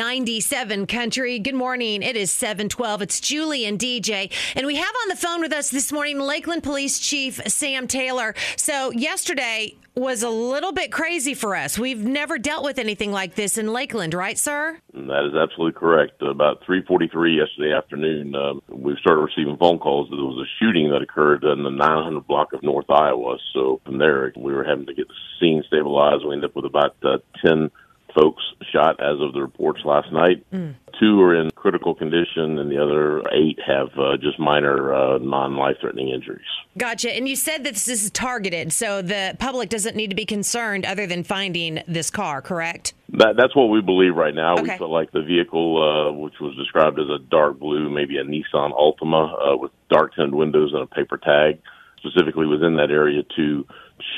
97 Country. Good morning. It is 712. It's Julie and DJ. And we have on the phone with us this morning Lakeland Police Chief Sam Taylor. So, yesterday was a little bit crazy for us. We've never dealt with anything like this in Lakeland, right, sir? That is absolutely correct. About 3:43 yesterday afternoon, um, we started receiving phone calls that there was a shooting that occurred in the 900 block of North Iowa. So from there, we were having to get the scene stabilized. We ended up with about uh, 10 folks shot as of the reports last night. Mm. Two are in critical condition, and the other eight have uh, just minor uh, non life threatening injuries. Gotcha. And you said that this is targeted, so the public doesn't need to be concerned other than finding this car, correct? That, that's what we believe right now. Okay. We feel like the vehicle, uh, which was described as a dark blue, maybe a Nissan Altima uh, with dark tinted windows and a paper tag, specifically was in that area to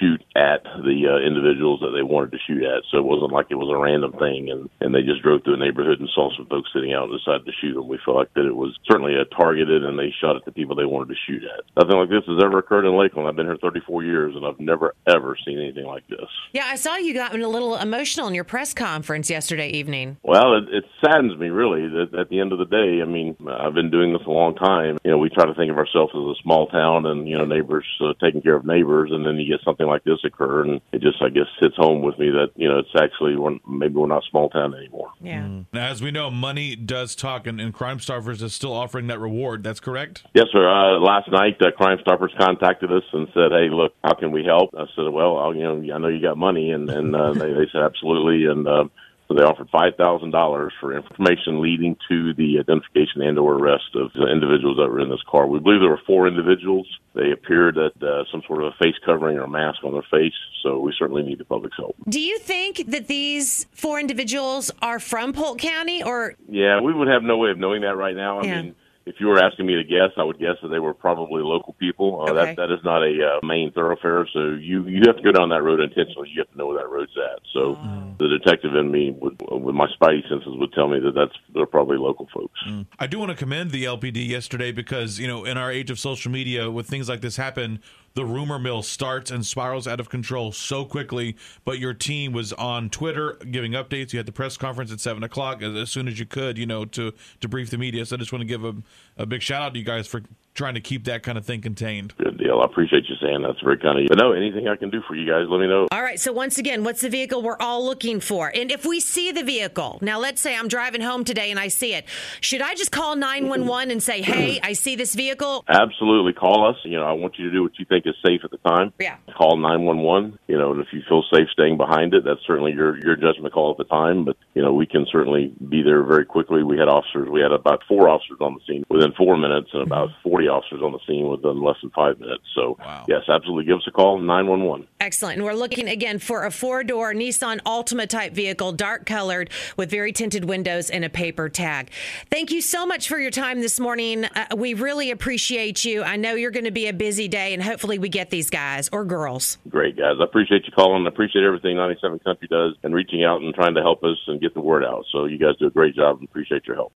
shoot at the uh, individuals that they wanted to shoot at. So it wasn't like it was a random thing, and and they just drove through a neighborhood and saw some folks sitting out and decided to shoot them. We felt like that it was certainly a targeted, and they shot at the people they wanted to shoot at. Nothing like this has ever occurred in Lakeland. I've been here 34 years, and I've never ever seen anything like this. Yeah, I saw you got a little emotional in your press conference yesterday evening. Well, it, it saddens me really that at the end of the day, I mean, I've been doing this a long time. You know, we try to think of ourselves as a small town, and you know, neighbors uh, taking care of neighbors, and then you get something like this occur, and it just I guess hits home with me that you know it's actually we're, maybe we're not small town anymore. Yeah. Mm. Now, as we know, money does talk, and, and Crime Stoppers is still offering that reward. That's correct. Yes, sir. Uh, last night, uh, Crime Stoppers contacted us and said, "Hey, look, how can we help?" I said, "Well, I'll, you know, I know you got money," and and uh, they, they said, "Absolutely," and. Uh, so they offered five thousand dollars for information leading to the identification and/or arrest of the individuals that were in this car. We believe there were four individuals. They appeared at uh, some sort of a face covering or mask on their face. So we certainly need the public's help. Do you think that these four individuals are from Polk County, or? Yeah, we would have no way of knowing that right now. I yeah. mean if you were asking me to guess, I would guess that they were probably local people. Uh, okay. That that is not a uh, main thoroughfare, so you you have to go down that road intentionally. You have to know where that road's at. So mm. the detective in me, would, with my spidey senses, would tell me that that's they're probably local folks. Mm. I do want to commend the LPD yesterday because you know in our age of social media, with things like this happen, the rumor mill starts and spirals out of control so quickly. But your team was on Twitter giving updates. You had the press conference at seven o'clock as, soon as you could, you know, to to brief the media. So I just want to give a, a big shout out to you guys for trying to keep that kind of thing contained. Deal. I appreciate you saying that's very kind of you. But no, anything I can do for you guys, let me know. All right. So once again, what's the vehicle we're all looking for? And if we see the vehicle, now let's say I'm driving home today and I see it, should I just call 911 and say, hey, I see this vehicle? Absolutely. Call us. You know, I want you to do what you think is safe at the time. Yeah. Call 911. You know, and if you feel safe staying behind it, that's certainly your, your judgment call at the time. But, you know, we can certainly be there very quickly. We had officers, we had about four officers on the scene within four minutes and about 40 officers on the scene within less than five minutes. So, wow. yes, absolutely give us a call, 911. Excellent. And we're looking again for a four door Nissan Altima type vehicle, dark colored with very tinted windows and a paper tag. Thank you so much for your time this morning. Uh, we really appreciate you. I know you're going to be a busy day, and hopefully, we get these guys or girls. Great, guys. I appreciate you calling. I appreciate everything 97 Country does and reaching out and trying to help us and get the word out. So, you guys do a great job and appreciate your help.